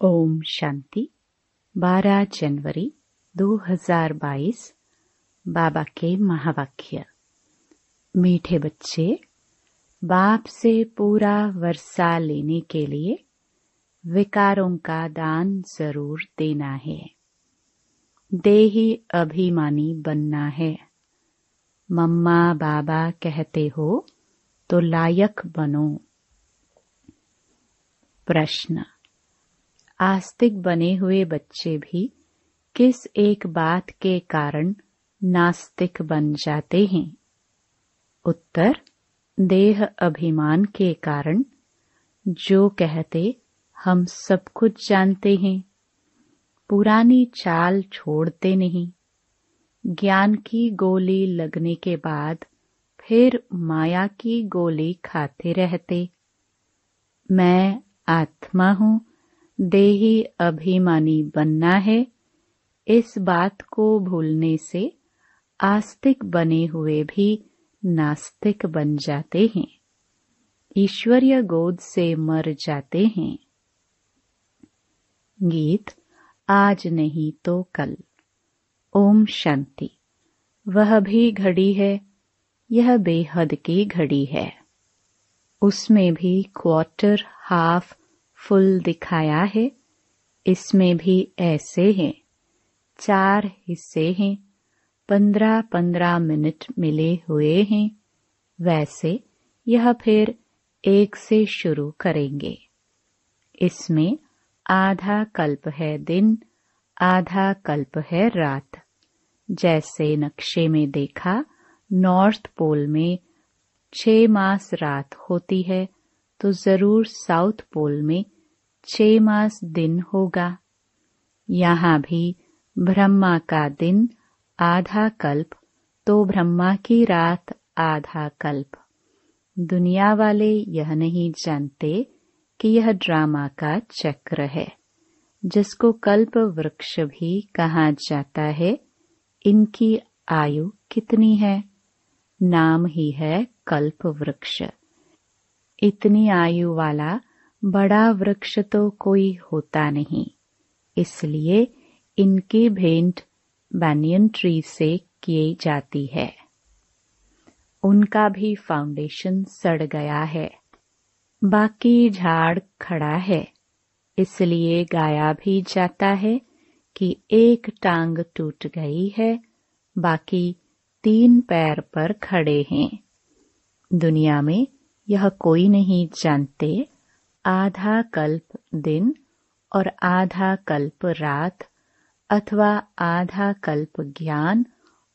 ओम शांति। 12 जनवरी 2022 बाबा के महावाक्य। मीठे बच्चे, बाप से पूरा वर्षा लेने के लिए विकारों का दान ज़रूर देना है। देही अभिमानी बनना है। मम्मा बाबा कहते हो तो लायक बनो। प्रश्न आस्तिक बने हुए बच्चे भी किस एक बात के कारण नास्तिक बन जाते हैं? उत्तर, देह अभिमान के कारण, जो कहते हम सब कुछ जानते हैं। पुरानी चाल छोड़ते नहीं। ज्ञान की गोली लगने के बाद फिर माया की गोली खाते रहते। मैं आत्मा हूँ देही अभिमानी बनना है। इस बात को भूलने से आस्तिक बने हुए भी नास्तिक बन जाते हैं। ईश्वरीय गोद से मर जाते हैं। गीत, आज नहीं तो कल। ओम शांति। वह भी घड़ी है। यह बेहद की घड़ी है। उसमें भी क्वार्टर हाफ़ फुल दिखाया है, इसमें भी ऐसे हैं। चार हिस्से हैं पंद्रह पंद्रह मिनट मिले हुए हैं। वैसे, यह फिर एक से शुरू करेंगे। इसमें आधा कल्प है दिन, आधा कल्प है रात। जैसे नक्शे में देखा, नॉर्थ पोल में छह मास रात होती है तो ज़रूर साउथ पोल में छह मास दिन होगा। यहाँ भी ब्रह्मा का दिन आधा कल्प तो ब्रह्मा की रात आधा कल्प। दुनिया वाले यह नहीं जानते कि यह ड्रामा का चक्र है। जिसको कल्प वृक्ष भी कहा जाता है, इनकी आयु कितनी है? नाम ही है कल्प वृक्ष। इतनी आयु वाला बड़ा वृक्ष तो कोई होता नहीं। इसलिए इनकी भेंट बैनियन ट्री से की जाती है। उनका भी फाउंडेशन सड़ गया है। बाकी झाड़ खड़ा है। इसलिए गाया भी जाता है कि एक टांग टूट गई है, बाकी तीन पैर पर खड़े हैं। दुनिया में यह कोई नहीं जानते। आधा कल्प दिन और आधा कल्प रात अथवा आधा कल्प ज्ञान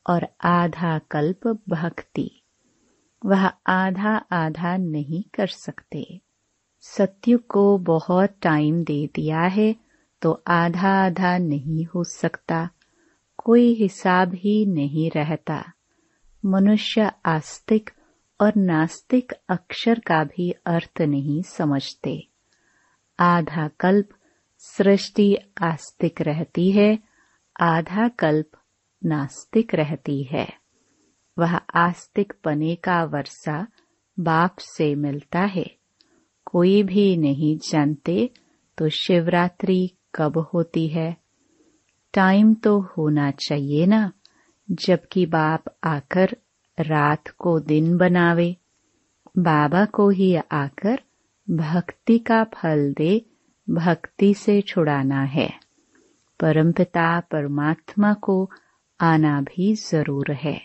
और आधा कल्प भक्ति। वह आधा आधा नहीं कर सकते। सत्य को बहुत टाइम दे दिया है तो आधा आधा नहीं हो सकता। कोई हिसाब ही नहीं रहता। मनुष्य आस्तिक और नास्तिक अक्षर का भी अर्थ नहीं समझते। आधा कल्प सृष्टि आस्तिक रहती है, आधा कल्प नास्तिक रहती है। वह आस्तिक पने का वर्षा बाप से मिलता है। कोई भी नहीं जानते तो शिवरात्रि कब होती है। टाइम तो होना चाहिए ना, जबकि बाप आकर रात को दिन बनावे। बाबा को ही आकर भक्ति का फल दे, भक्ति से छुड़ाना है। परमपिता परमात्मा को आना भी ज़रूर है।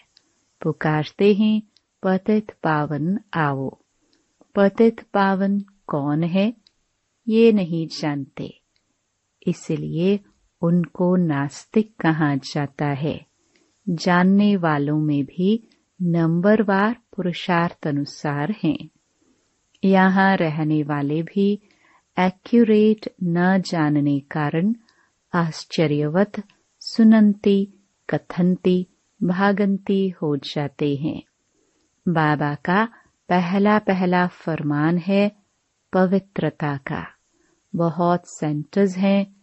पुकारते हैं, पतित पावन आओ। पतित पावन कौन है, ये नहीं जानते। इसलिए उनको नास्तिक कहा जाता है। जानने वालों में भी नंबरवार पुरुषार्थ अनुसार हैं। यहाँ रहने वाले भी एक्यूरेट न जानने कारण आश्चर्यवत, सुनंती, कथंती, भागंती हो जाते हैं। बाबा का पहला पहला फरमान है पवित्रता का। बहुत सेंटर्स हैं,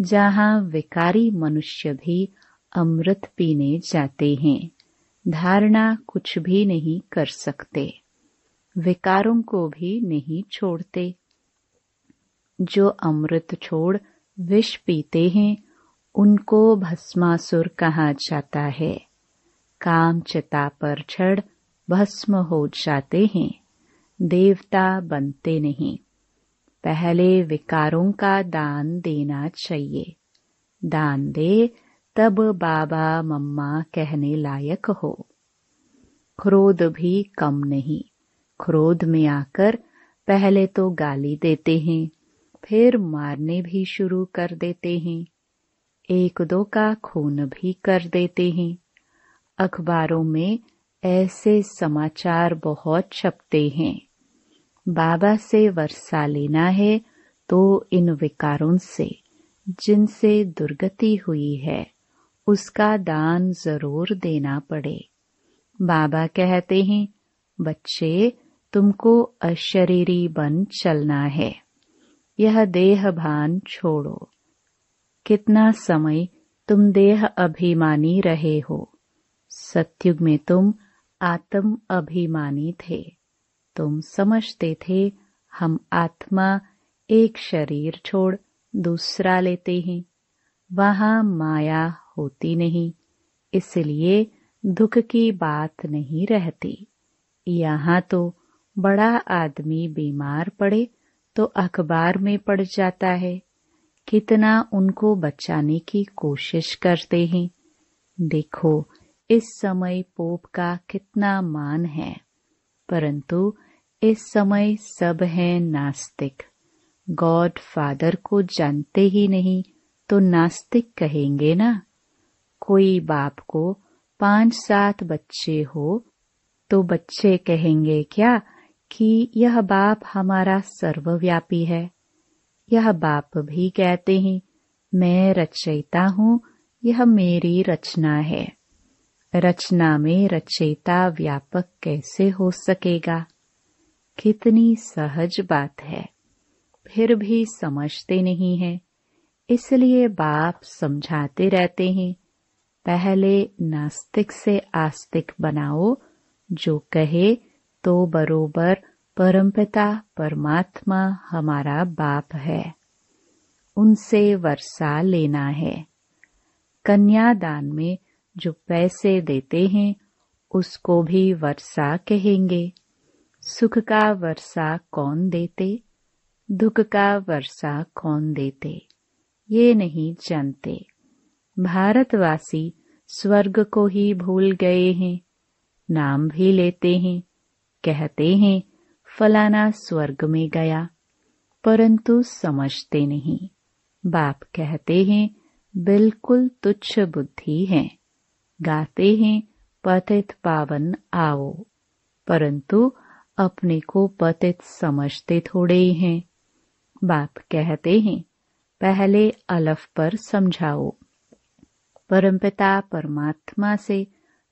जहाँ विकारी मनुष्य भी अमृत पीने जाते हैं। धारणा कुछ भी नहीं कर सकते। विकारों को भी नहीं छोड़ते। जो अमृत छोड़ विष पीते हैं, उनको भस्मासुर कहा जाता है। काम चिता पर चढ़ भस्म हो जाते हैं। देवता बनते नहीं। पहले विकारों का दान देना चाहिए। दान दे तब बाबा मम्मा कहने लायक हो। क्रोध भी कम नहीं। क्रोध में आकर पहले तो गाली देते हैं, फिर मारने भी शुरू कर देते हैं। एक दो का खून भी कर देते हैं। अखबारों में ऐसे समाचार बहुत छपते हैं। बाबा से वर्षा लेना है तो इन विकारों से, जिनसे दुर्गति हुई है। उसका दान ज़रूर देना पड़े। बाबा कहते हैं, बच्चे, तुमको अशरीरी बन चलना है। यह देह भान छोड़ो। कितना समय तुम देह अभिमानी रहे हो। सत्युग में तुम आत्म अभिमानी थे। तुम समझते थे, हम आत्मा, एक शरीर छोड़ दूसरा लेते हैं। वहाँ माया होती नहीं, इसलिए दुख की बात नहीं रहती। यहाँ तो बड़ा आदमी बीमार पड़े तो अखबार में पड़ जाता है। कितना उनको बचाने की कोशिश करते हैं। देखो, इस समय पोप का कितना मान है। परंतु इस समय सब हैं नास्तिक। गॉड फादर को जानते ही नहीं तो नास्तिक कहेंगे ना। कोई बाप को पाँच सात बच्चे हो तो बच्चे कहेंगे, क्या? कि यह बाप हमारा सर्वव्यापी है। यह बाप भी कहते हैं, मैं रचयिता हूँ, यह मेरी रचना है। रचना में रचयिता व्यापक कैसे हो सकेगा? कितनी सहज बात है। फिर भी समझते नहीं है, इसलिए बाप समझाते रहते हैं। पहले नास्तिक से आस्तिक बनाओ, जो कहे तो बरोबर परमपिता परमात्मा हमारा बाप है। उनसे वर्षा लेना है। कन्यादान में जो पैसे देते हैं, उसको भी वर्षा कहेंगे। सुख का वर्षा कौन देते? दुख का वर्षा कौन देते? ये नहीं जानते। भारतवासी स्वर्ग को ही भूल गए हैं। नाम भी लेते हैं, कहते हैं, फलाना स्वर्ग में गया, परंतु समझते नहीं। बाप कहते हैं, बिल्कुल तुच्छ बुद्धि है। गाते हैं, पतित पावन आओ। परंतु अपने को पतित समझते थोड़े ही। बाप कहते हैं, पहले अलफ पर समझाओ। परमपिता परमात्मा से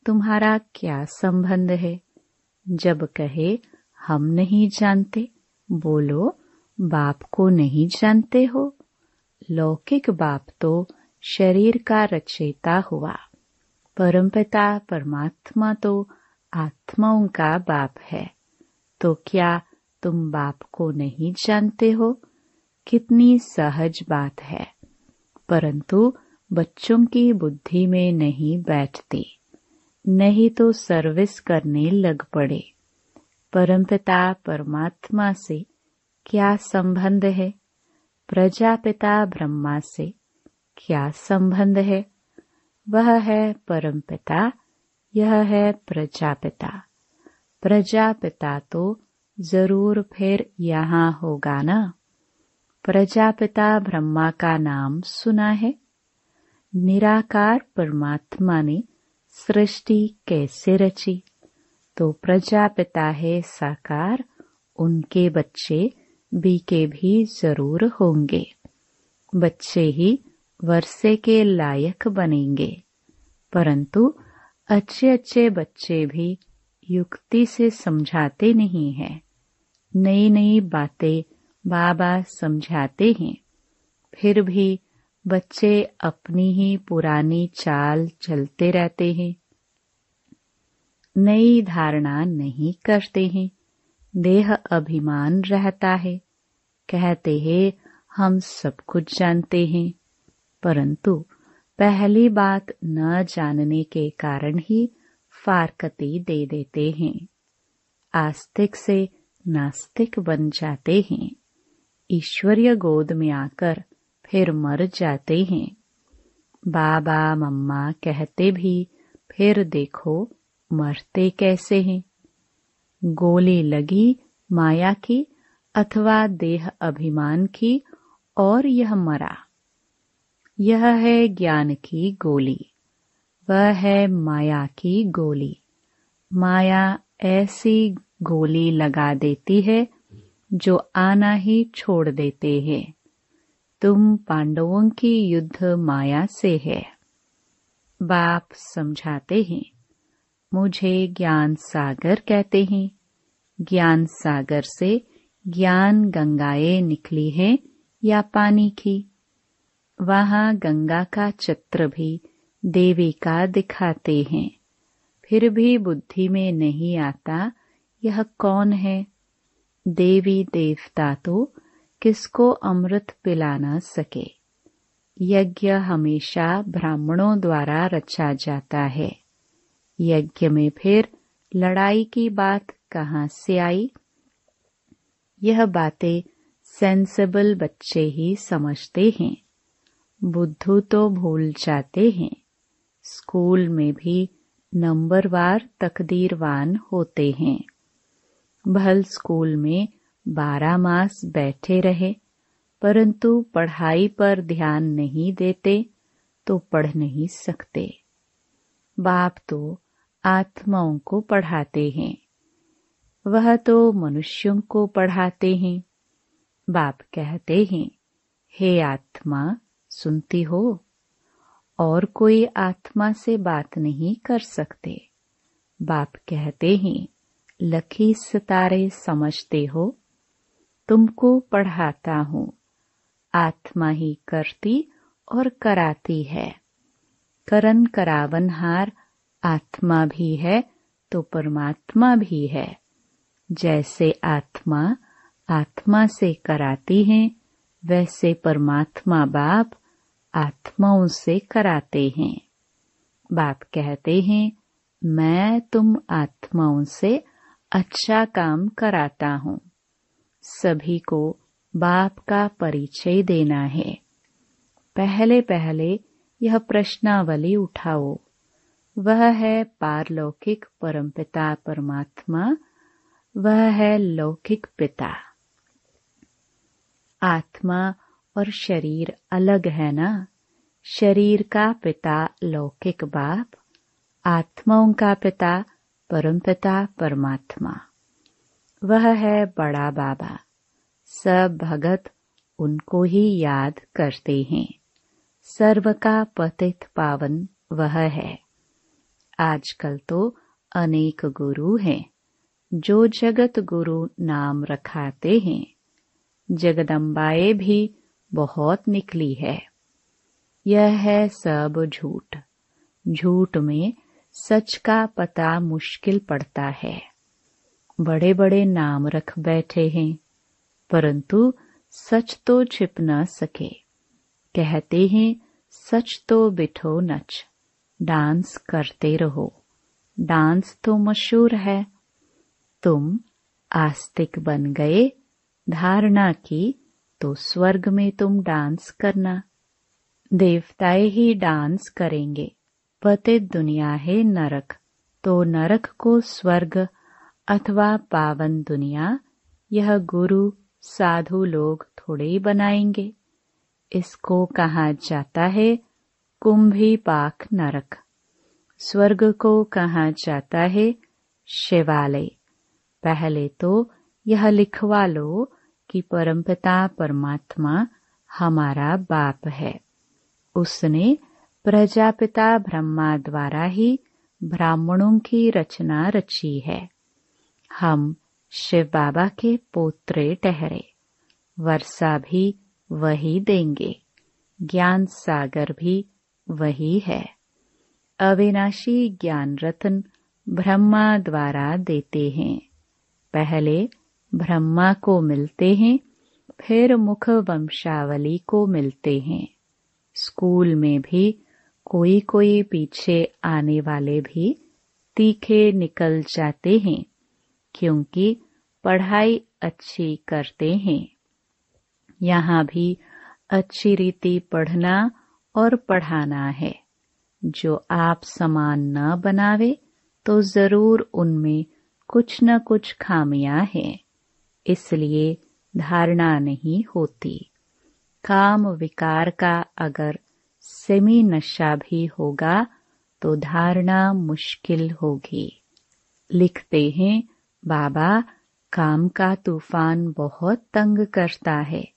तुम्हारा क्या संबंध है? जब कहे, हम नहीं जानते, बोलो, बाप को नहीं जानते हो? लौकिक बाप तो शरीर का रचयिता हुआ। परमपिता परमात्मा तो आत्माओं का बाप है। तो क्या तुम बाप को नहीं जानते हो? कितनी सहज बात है। परंतु बच्चों की बुद्धि में नहीं बैठती, नहीं तो सर्विस करने लग पड़े। परमपिता परमात्मा से क्या संबंध है? प्रजापिता ब्रह्मा से क्या संबंध है? वह है परमपिता, यह है प्रजापिता। प्रजापिता तो ज़रूर फिर यहाँ होगा ना? प्रजापिता ब्रह्मा का नाम सुना है? निराकार परमात्मा ने सृष्टि कैसे रची? तो प्रजापिता है साकार, उनके बच्चे बी के भी ज़रूर होंगे। बच्चे ही वर्षे के लायक बनेंगे। परंतु अच्छे अच्छे बच्चे भी युक्ति से समझाते नहीं हैं। नई नई बातें बाबा समझाते हैं। फिर भी बच्चे अपनी ही पुरानी चाल चलते रहते हैं। नई धारणा नहीं करते हैं। देह अभिमान रहता है। कहते हैं, हम सब कुछ जानते हैं। परंतु पहली बात न जानने के कारण ही फारकती दे देते हैं। आस्तिक से नास्तिक बन जाते हैं। ईश्वरीय गोद में आकर फिर मर जाते हैं। बाबा, मम्मा कहते भी फिर देखो मरते कैसे हैं। गोली लगी माया की अथवा देह अभिमान की और यह मरा। यह है ज्ञान की गोली, वह है माया की गोली। माया ऐसी गोली लगा देती है जो आना ही छोड़ देते हैं। तुम पांडवों की युद्ध माया से है। बाप समझाते हैं। मुझे ज्ञान सागर कहते हैं। ज्ञान सागर से ज्ञान गंगाएँ निकली है या पानी की। वहाँ गंगा का चित्र भी देवी का दिखाते हैं। फिर भी बुद्धि में नहीं आता यह कौन है। देवी देवता तो किसको अमृत पिला न सके? यज्ञ हमेशा ब्राह्मणों द्वारा रचा जाता है। यज्ञ में फिर लड़ाई की बात कहाँ से आई? यह बातें सेंसेबल बच्चे ही समझते हैं। बुद्धू तो भूल जाते हैं। स्कूल में भी नंबरवार तकदीरवान होते हैं। भल स्कूल में बारह मास बैठे रहे, परंतु पढ़ाई पर ध्यान नहीं देते तो पढ़ नहीं सकते। बाप तो आत्माओं को पढ़ाते हैं, वह तो मनुष्यों को पढ़ाते हैं। बाप कहते हैं, हे आत्मा, सुनती हो, और कोई आत्मा से बात नहीं कर सकते। बाप कहते हैं, लखी सितारे समझते हो तुमको पढ़ाता हूँ। आत्मा ही करती और कराती है। करन करावनहार, आत्मा भी है तो परमात्मा भी है। जैसे आत्मा आत्मा से कराती है, वैसे परमात्मा बाप आत्माओं से कराते हैं। बाप कहते हैं, मैं तुम आत्माओं से अच्छा काम कराता हूँ। सभी को बाप का परिचय देना है। पहले पहले यह प्रश्नावली उठाओ। वह है पारलौकिक परमपिता परमात्मा, वह है लौकिक पिता। आत्मा और शरीर अलग है ना? शरीर का पिता लौकिक बाप, आत्माओं का पिता परमपिता परमात्मा। वह है बड़ा बाबा। सब भगत उनको ही याद करते हैं। सर्व का पतित पावन वह है। आजकल तो अनेक गुरु हैं, जो जगत गुरु नाम रखाते हैं। जगदम्बाए भी बहुत निकली है। यह है सब झूठ। झूठ में सच का पता मुश्किल पड़ता है। बड़े बड़े नाम रख बैठे हैं, परंतु सच तो छिप न सके। कहते हैं, सच तो बिठो नच, डांस करते रहो। डांस तो मशहूर है। तुम आस्तिक बन गए, धारणा की तो स्वर्ग में तुम डांस करना। देवताए ही डांस करेंगे, पतित दुनिया है नरक तो नरक को स्वर्ग अथवा पावन दुनिया, यह गुरु, साधु लोग थोड़े ही बनाएँगे। इसको कहा जाता है, कुंभी पाक नरक। स्वर्ग को कहा जाता है, शिवालय। पहले तो यह लिखवा लो कि परमपिता परमात्मा हमारा बाप है। उसने प्रजापिता ब्रह्मा द्वारा ही ब्राह्मणों की रचना रची है। हम शिव बाबा के पोत्रे ठहरे। वर्षा भी वही देंगे। ज्ञान सागर भी वही है। अविनाशी ज्ञान रत्न ब्रह्मा द्वारा देते हैं। पहले ब्रह्मा को मिलते हैं, फिर मुख वंशावली को मिलते हैं। स्कूल में भी कोई कोई पीछे आने वाले भी तीखे निकल जाते हैं। क्योंकि पढ़ाई अच्छी करते हैं। यहाँ भी अच्छी रीति पढ़ना और पढ़ाना है। जो आप समान न बनावे तो ज़रूर उनमें कुछ न कुछ खामियाँ हैं। इसलिए धारणा नहीं होती। काम विकार का अगर सेमी नशा भी होगा तो धारणा मुश्किल होगी। लिखते हैं बाबा काम का तूफ़ान बहुत तंग करता है,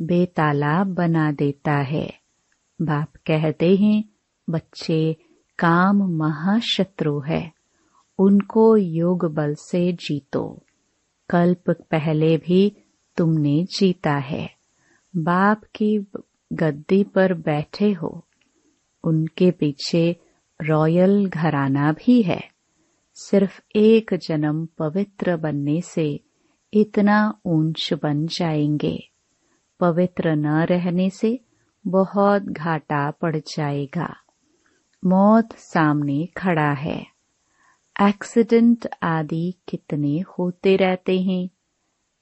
बेतालाब बना देता है। बाप कहते हैं, बच्चे, काम महाशत्रु है, उनको योग बल से जीतो। कल्प पहले भी तुमने जीता है। बाप की गद्दी पर बैठे हो, उनके पीछे रॉयल घराना भी है। सिर्फ़ एक जन्म पवित्र बनने से इतना ऊंच बन जाएँगे। पवित्र न रहने से बहुत घाटा पड़ जाएगा। मौत सामने खड़ा है। एक्सीडेंट आदि कितने होते रहते हैं?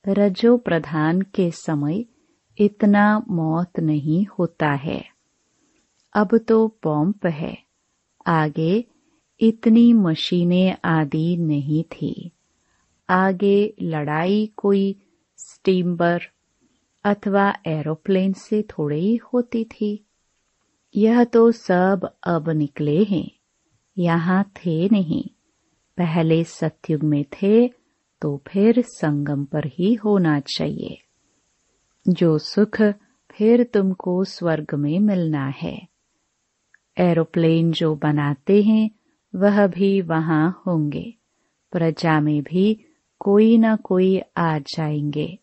रजो प्रधान के समय इतना मौत नहीं होता है। अब तो पंप है। आगे इतनी मशीनें आदि नहीं थी। आगे लड़ाई कोई स्टीमर अथवा एरोप्लेन से थोड़े ही होती थी। यह तो सब अब निकले हैं। यहाँ थे नहीं। पहले सत्युग में थे तो फिर संगम पर ही होना चाहिए। जो सुख, फिर तुमको स्वर्ग में मिलना है। एरोप्लेन जो बनाते हैं वह भी वहाँ होंगे। प्रजा में भी कोई न कोई आ जाएँगे,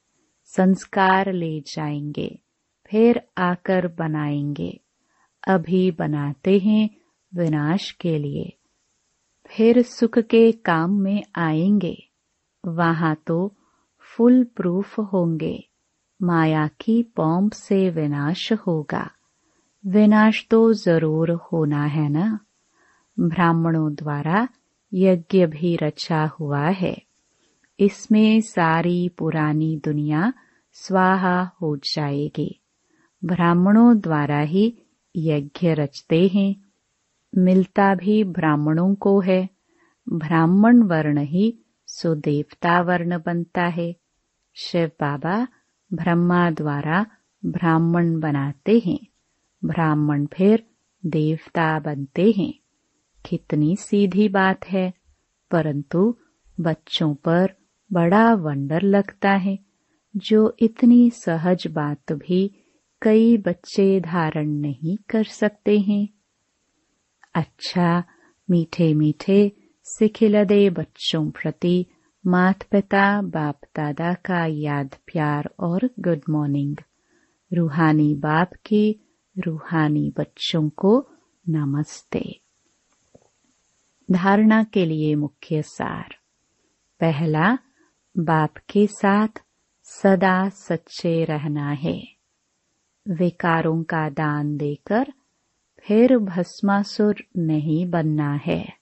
संस्कार ले जाएँगे, फिर आकर बनाएँगे। अभी बनाते हैं विनाश के लिए। फिर सुख के काम में आएँगे। वहाँ तो फुल प्रूफ होंगे। माया की पॉम्प से विनाश होगा। विनाश तो ज़रूर होना है ना? ब्राह्मणों द्वारा यज्ञ भी रचा हुआ है। इसमें सारी पुरानी दुनिया स्वाहा हो जाएगी। ब्राह्मणों द्वारा ही यज्ञ रचते हैं। मिलता भी ब्राह्मणों को है। ब्राह्मण वर्ण ही सुदेवता वर्ण बनता है। शिव बाबा ब्रह्मा द्वारा ब्राह्मण बनाते हैं। ब्राह्मण फिर देवता बनते हैं। कितनी सीधी बात है। परंतु बच्चों पर बड़ा वंडर लगता है, जो इतनी सहज बात भी कई बच्चे धारण नहीं कर सकते हैं। अच्छा मीठे मीठे सिखिलदे बच्चों प्रति मात पिता बाप दादा का याद प्यार और गुड मॉर्निंग रूहानी बाप की रूहानी बच्चों को नमस्ते। धारणा के लिए मुख्य सार। पहला, बाप के साथ सदा सच्चे रहना है। विकारों का दान देकर फिर भस्मासुर नहीं बनना है।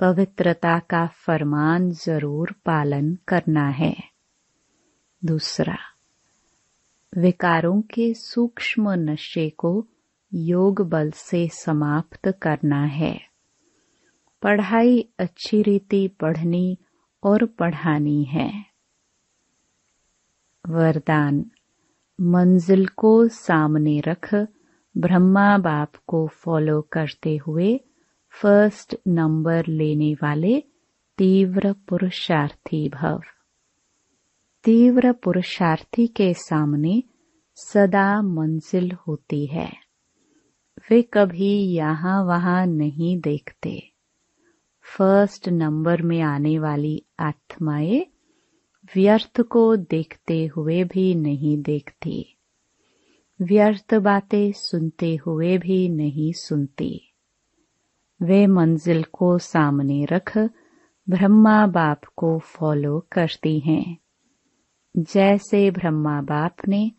पवित्रता का फरमान ज़रूर पालन करना है। दूसरा, विकारों के सूक्ष्म नशे को योग बल से समाप्त करना है। पढ़ाई अच्छी रीति पढ़नी और पढ़ानी है। वरदान, मंजिल को सामने रख, ब्रह्मा बाप को फॉलो करते हुए फ़र्स्ट नंबर लेने वाले तीव्र पुरुषार्थी भव। तीव्र पुरुषार्थी के सामने सदा मंजिल होती है। वे कभी यहाँ वहाँ नहीं देखते। फ़र्स्ट नंबर में आने वाली आत्माएँ व्यर्थ को देखते हुए भी नहीं देखती। व्यर्थ बातें सुनते हुए भी नहीं सुनती। वे मंजिल को सामने रख ब्रह्मा बाप को फॉलो करती हैं। जैसे ब्रह्मा बाप ने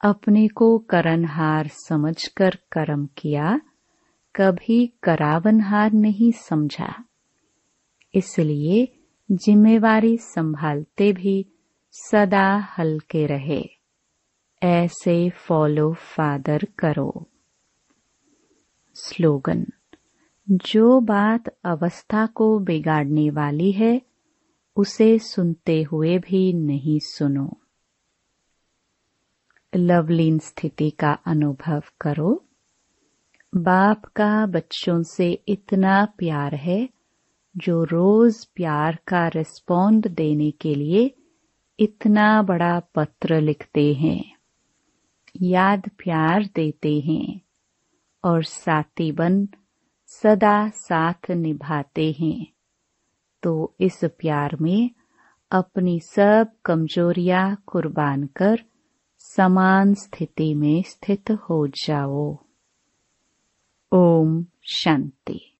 अपने को करनहार समझकर कर्म किया, कभी करावनहार नहीं समझा। इसलिए जिम्मेवारी संभालते भी सदा हल्के रहे। ऐसे फॉलो फादर करो। स्लोगन, जो बात अवस्था को बिगाड़ने वाली है, उसे सुनते हुए भी नहीं सुनो। लवलीन स्थिति का अनुभव करो। बाप का बच्चों से इतना प्यार है जो रोज प्यार का रिस्पॉन्ड देने के लिए इतना बड़ा पत्र लिखते हैं, याद प्यार देते हैं और साथी बन सदा साथ निभाते हैं। तो इस प्यार में अपनी सब कमजोरियाँ कुर्बान कर समान स्थिति में स्थित हो जाओ। ओम शांति।